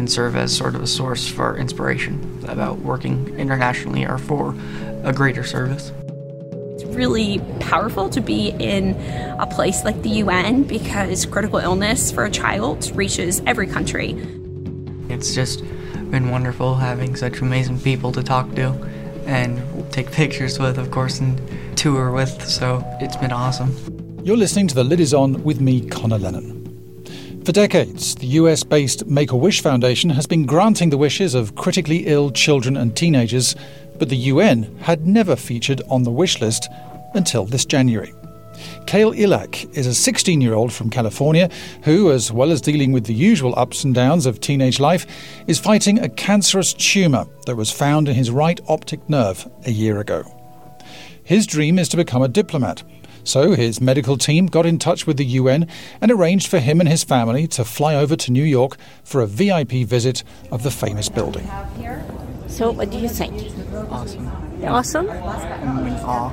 can serve as sort of a source for inspiration about working internationally or for a greater service. It's really powerful to be in a place like the UN because critical illness for a child reaches every country. It's just been wonderful having such amazing people to talk to and take pictures with, of course, and tour with, so it's been awesome. You're listening to The Lid Is On with me, Conor Lennon. For decades, the US based Make a Wish Foundation has been granting the wishes of critically ill children and teenagers, but the UN had never featured on the wish list until this January. Kale Ilac is a 16 year old from California who, as well as dealing with the usual ups and downs of teenage life, is fighting a cancerous tumour that was found in his right optic nerve a year ago. His dream is to become a diplomat so his medical team got in touch with the UN and arranged for him and his family to fly over to New York for a VIP visit of the famous building. So, what do you think? Awesome. Awesome? I'm in awe.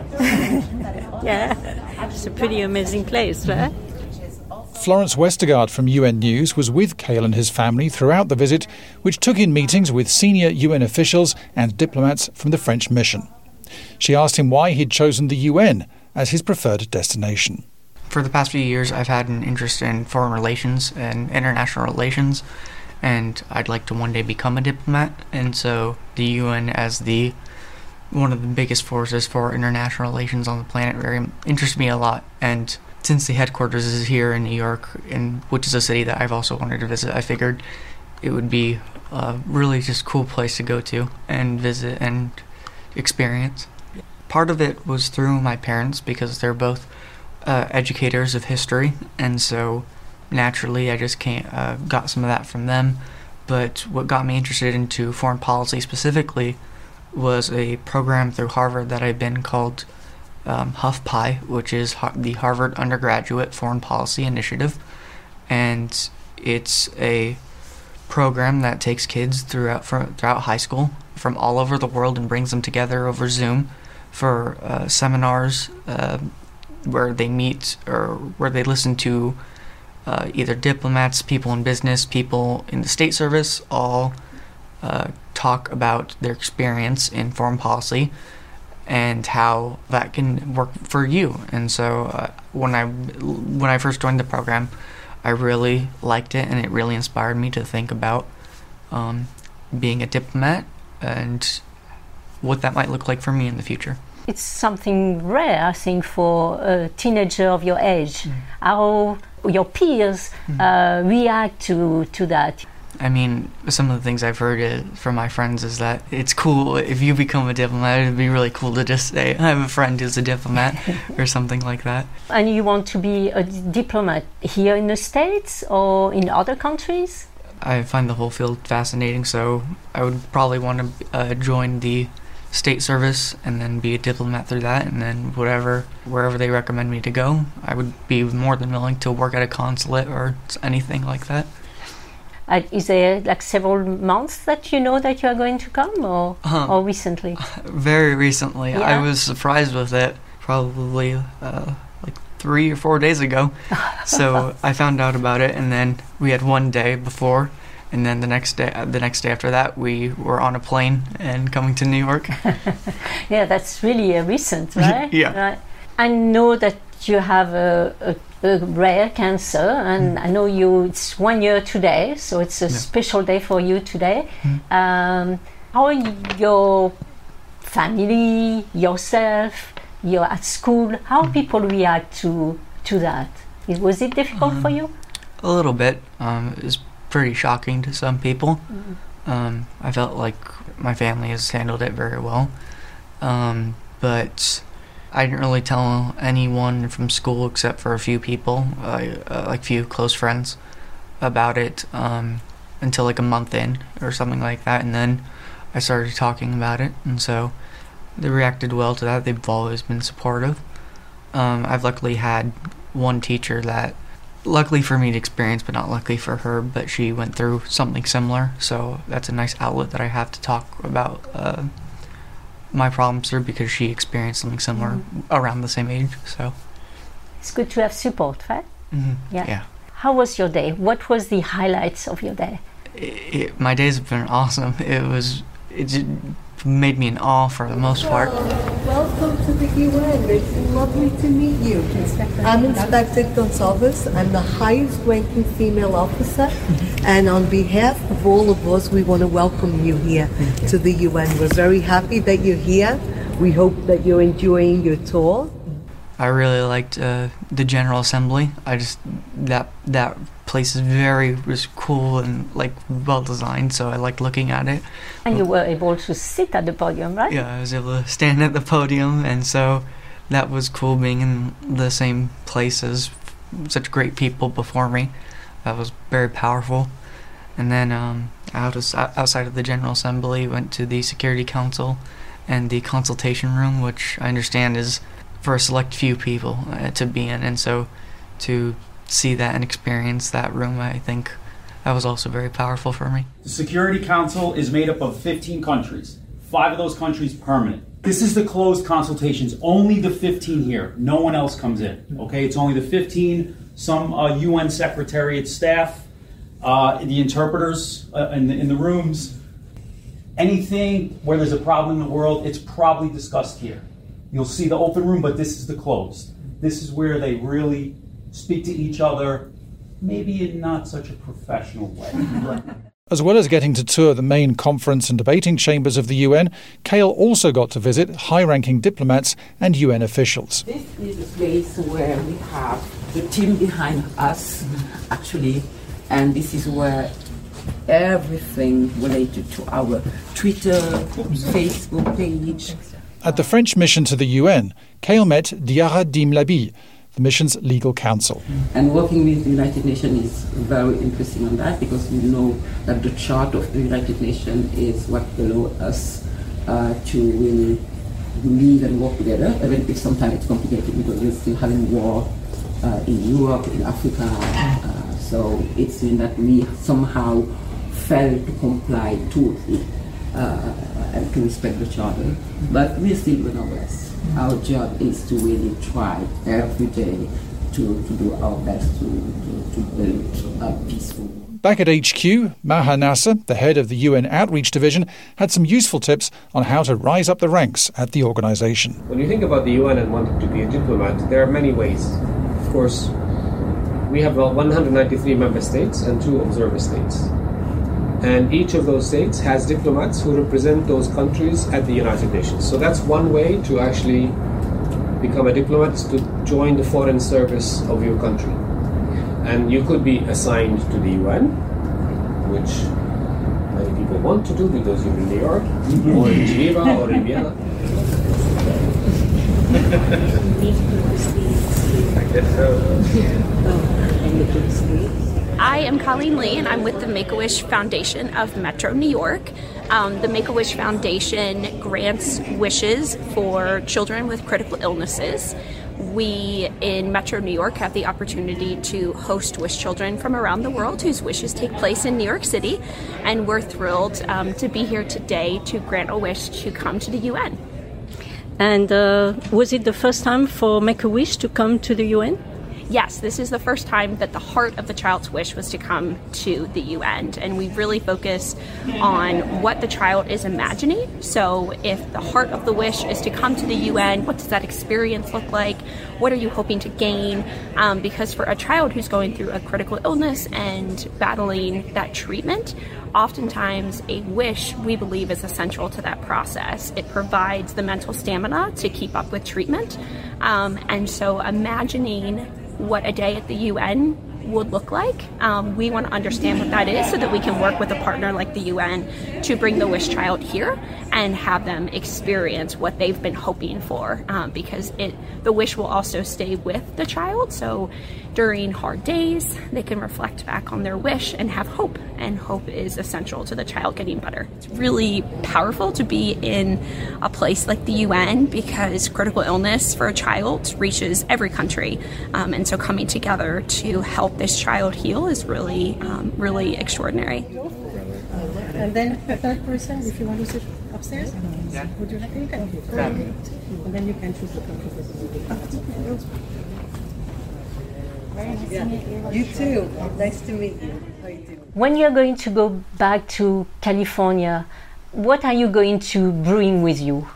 yeah, it's a pretty amazing place, right? Mm-hmm. Florence Westergaard from UN News was with Kale and his family throughout the visit, which took in meetings with senior UN officials and diplomats from the French mission. She asked him why he'd chosen the UN as his preferred destination. For the past few years, I've had an interest in foreign relations and international relations, and I'd like to one day become a diplomat. And so, the UN, as the one of the biggest forces for international relations on the planet, very interests me a lot. And since the headquarters is here in New York, in which is a city that I've also wanted to visit, I figured it would be a really just cool place to go to and visit and experience part of it was through my parents because they're both uh, educators of history, and so naturally I just came, uh, got some of that from them. But what got me interested into foreign policy specifically was a program through Harvard that I've been called um, HuffPI, which is the Harvard Undergraduate Foreign Policy Initiative, and it's a program that takes kids throughout throughout high school from all over the world and brings them together over Zoom for uh, seminars uh, where they meet or where they listen to uh, either diplomats, people in business, people in the state service, all uh, talk about their experience in foreign policy and how that can work for you. And so uh, when I when I first joined the program, I really liked it, and it really inspired me to think about um, being a diplomat and what that might look like for me in the future it's something rare, I think, for a teenager of your age. Mm. How your peers mm. uh, react to, to that. I mean, some of the things I've heard uh, from my friends is that it's cool if you become a diplomat. It'd be really cool to just say, "I have a friend who's a diplomat," or something like that. And you want to be a diplomat here in the states or in other countries? I find the whole field fascinating, so I would probably want to uh, join the state service and then be a diplomat through that and then whatever wherever they recommend me to go i would be more than willing to work at a consulate or anything like that. Uh, is there like several months that you know that you are going to come or, um, or recently? Very recently. Yeah. i was surprised with it probably uh, like three or four days ago. So i found out about it and then we had one day before and then the next day, the next day after that, we were on a plane and coming to New York. yeah, that's really uh, recent, right? yeah. Right. I know that you have a, a, a rare cancer, and mm. I know you. It's one year today, so it's a yeah. special day for you today. Mm. Um, how are your family, yourself, you're at school? How mm. people react to to that? Was it difficult um, for you? A little bit. Um, it was pretty shocking to some people. Mm-hmm. Um, I felt like my family has handled it very well. Um, but I didn't really tell anyone from school except for a few people, uh, uh, like a few close friends, about it um, until like a month in or something like that. And then I started talking about it, and so they reacted well to that. They've always been supportive. Um, I've luckily had one teacher that luckily for me to experience, but not luckily for her. But she went through something similar, so that's a nice outlet that I have to talk about uh, my problems through because she experienced something similar mm-hmm. around the same age. So it's good to have support, right? Mm-hmm. Yeah. yeah. How was your day? What was the highlights of your day? it, it, my days have been awesome. It was it made me in awe for the most part. Welcome to the UN. It's lovely to meet you. I'm Inspector Gonsalves. I'm the highest ranking female officer. And on behalf of all of us, we want to welcome you here to the UN. We're very happy that you're here. We hope that you're enjoying your tour. I really liked uh, the General Assembly. I just that that place is very was cool and like well designed, so I liked looking at it. And you were able to sit at the podium, right? Yeah, I was able to stand at the podium, and so that was cool being in the same place as such great people before me. That was very powerful. And then um, out of, outside of the General Assembly, went to the Security Council and the consultation room, which I understand is for a select few people uh, to be in, and so to see that and experience that room, I think that was also very powerful for me. The Security Council is made up of 15 countries, five of those countries permanent. This is the closed consultations, only the 15 here. No one else comes in. Okay, it's only the 15, some uh, UN Secretariat staff, uh, the interpreters uh, in, the, in the rooms. Anything where there's a problem in the world, it's probably discussed here. You'll see the open room, but this is the closed. This is where they really speak to each other, maybe in not such a professional way. As well as getting to tour the main conference and debating chambers of the UN, Kale also got to visit high ranking diplomats and UN officials. This is a place where we have the team behind us, actually, and this is where everything related to our Twitter, Facebook page. At the French mission to the UN, Kale met Diarra Dimlabi, the mission's legal counsel. And working with the United Nations is very interesting on that because we know that the Charter of the United Nations is what allows us uh, to really live and work together, even if sometimes it's complicated because we're still having war uh, in Europe, in Africa. Uh, so it's in that we somehow failed to comply totally uh, and to respect the Charter, but we're still doing our best. Our job is to really try every day to, to do our best to, to, to build a peaceful Back at HQ, Maher Nasser, the head of the UN Outreach Division, had some useful tips on how to rise up the ranks at the organization. When you think about the UN and wanting to be a diplomat, there are many ways. Of course, we have about 193 member states and two observer states. And each of those states has diplomats who represent those countries at the United Nations. So that's one way to actually become a diplomat is to join the foreign service of your country. And you could be assigned to the UN, which many people want to do because you're in New York, mm-hmm. or in Geneva, or in Vienna. I am Colleen Lee, and I'm with the Make a Wish Foundation of Metro New York. Um, the Make a Wish Foundation grants wishes for children with critical illnesses. We in Metro New York have the opportunity to host wish children from around the world whose wishes take place in New York City, and we're thrilled um, to be here today to grant a wish to come to the UN. And uh, was it the first time for Make a Wish to come to the UN? Yes, this is the first time that the heart of the child's wish was to come to the UN. And we really focus on what the child is imagining. So, if the heart of the wish is to come to the UN, what does that experience look like? What are you hoping to gain? Um, because for a child who's going through a critical illness and battling that treatment, oftentimes a wish we believe is essential to that process. It provides the mental stamina to keep up with treatment. Um, and so imagining what a day at the UN would look like. Um, we want to understand what that is so that we can work with a partner like the UN to bring the Wish Child here and have them experience what they've been hoping for um, because it the wish will also stay with the child. So during hard days, they can reflect back on their wish and have hope. And hope is essential to the child getting better. It's really powerful to be in a place like the UN because critical illness for a child reaches every country. Um, and so coming together to help this child heal is really, um, really extraordinary. And then the third person, if you want to sit upstairs, yeah. would you like to? You. And then you can choose the country. You too. Nice to meet you. How you doing? When you're going to go back to California, what are you going to bring with you?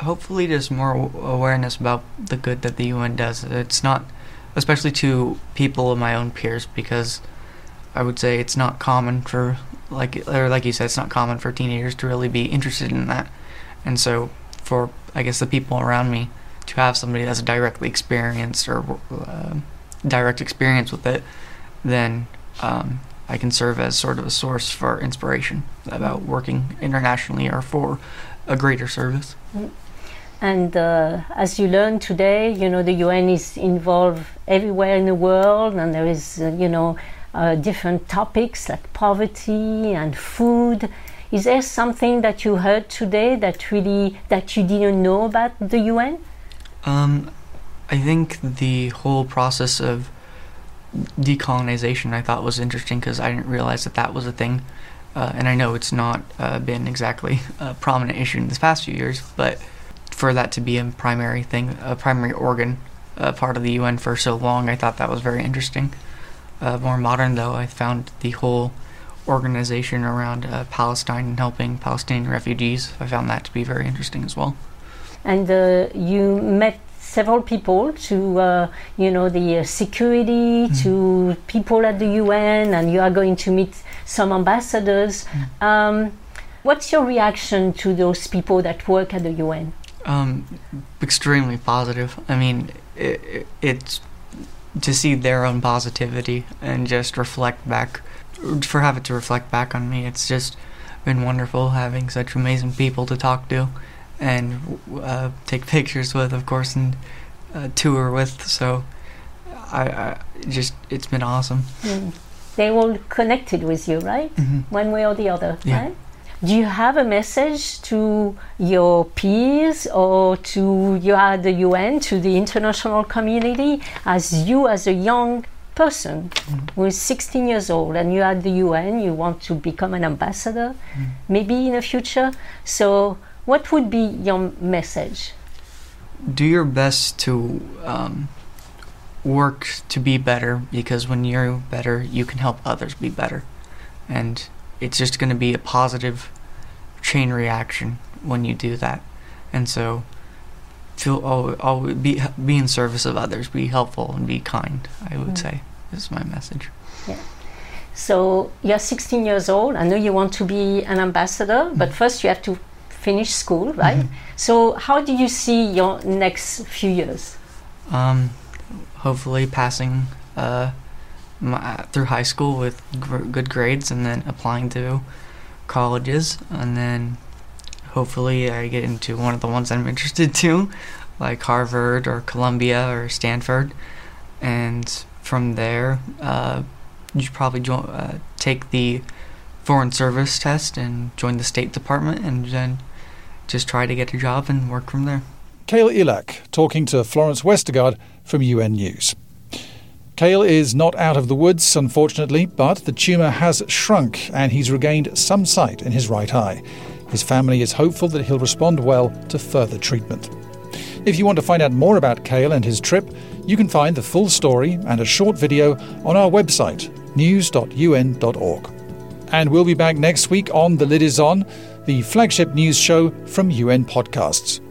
hopefully there's more awareness about the good that the UN does. It's not, especially to people of my own peers, because I would say it's not common for like or like you said, it's not common for teenagers to really be interested in that, and so for I guess the people around me to have somebody that's directly experienced or uh, direct experience with it, then um, I can serve as sort of a source for inspiration about working internationally or for a greater service. And uh, as you learn today, you know the UN is involved everywhere in the world, and there is, uh, you know, uh, different topics like poverty and food. Is there something that you heard today that really that you didn't know about the UN? Um, I think the whole process of decolonization I thought was interesting because I didn't realize that that was a thing. Uh, and I know it's not uh, been exactly a prominent issue in this past few years, but for that to be a primary thing, a primary organ, uh, part of the UN for so long, I thought that was very interesting. Uh, more modern, though, I found the whole organization around uh, Palestine and helping Palestinian refugees. I found that to be very interesting as well. And uh, you met several people to, uh, you know, the uh, security, mm. to people at the UN, and you are going to meet some ambassadors. Mm. Um, what's your reaction to those people that work at the UN? Um, extremely positive. I mean, it, it, it's to see their own positivity and just reflect back, for have it to reflect back on me. It's just been wonderful having such amazing people to talk to and uh, take pictures with, of course, and uh, tour with. So, I, I, just it's been awesome. Mm. They all connected with you, right? Mm-hmm. One way or the other, yeah. right? Do you have a message to your peers or to you at the UN, to the international community, as you as a young person mm. who is 16 years old and you are at the UN, you want to become an ambassador, mm. maybe in the future. So, what would be your message? Do your best to um, work to be better because when you're better, you can help others be better. And it's just going to be a positive chain reaction when you do that. And so feel always, be be in service of others, be helpful and be kind, I would mm. say is my message. Yeah. So you're 16 years old. I know you want to be an ambassador, but mm. first you have to finish school, right? Mm-hmm. So how do you see your next few years? Um, hopefully passing uh, my, through high school with gr- good grades and then applying to colleges and then hopefully I get into one of the ones I'm interested to like Harvard or Columbia or Stanford and from there uh, you probably uh, take the foreign service test and join the State Department and then just try to get a job and work from there. Kale Ilac talking to Florence Westergaard from UN News. Kale is not out of the woods, unfortunately, but the tumour has shrunk and he's regained some sight in his right eye. His family is hopeful that he'll respond well to further treatment. If you want to find out more about Kale and his trip, you can find the full story and a short video on our website, news.un.org. And we'll be back next week on The Lid Is On, the flagship news show from UN Podcasts.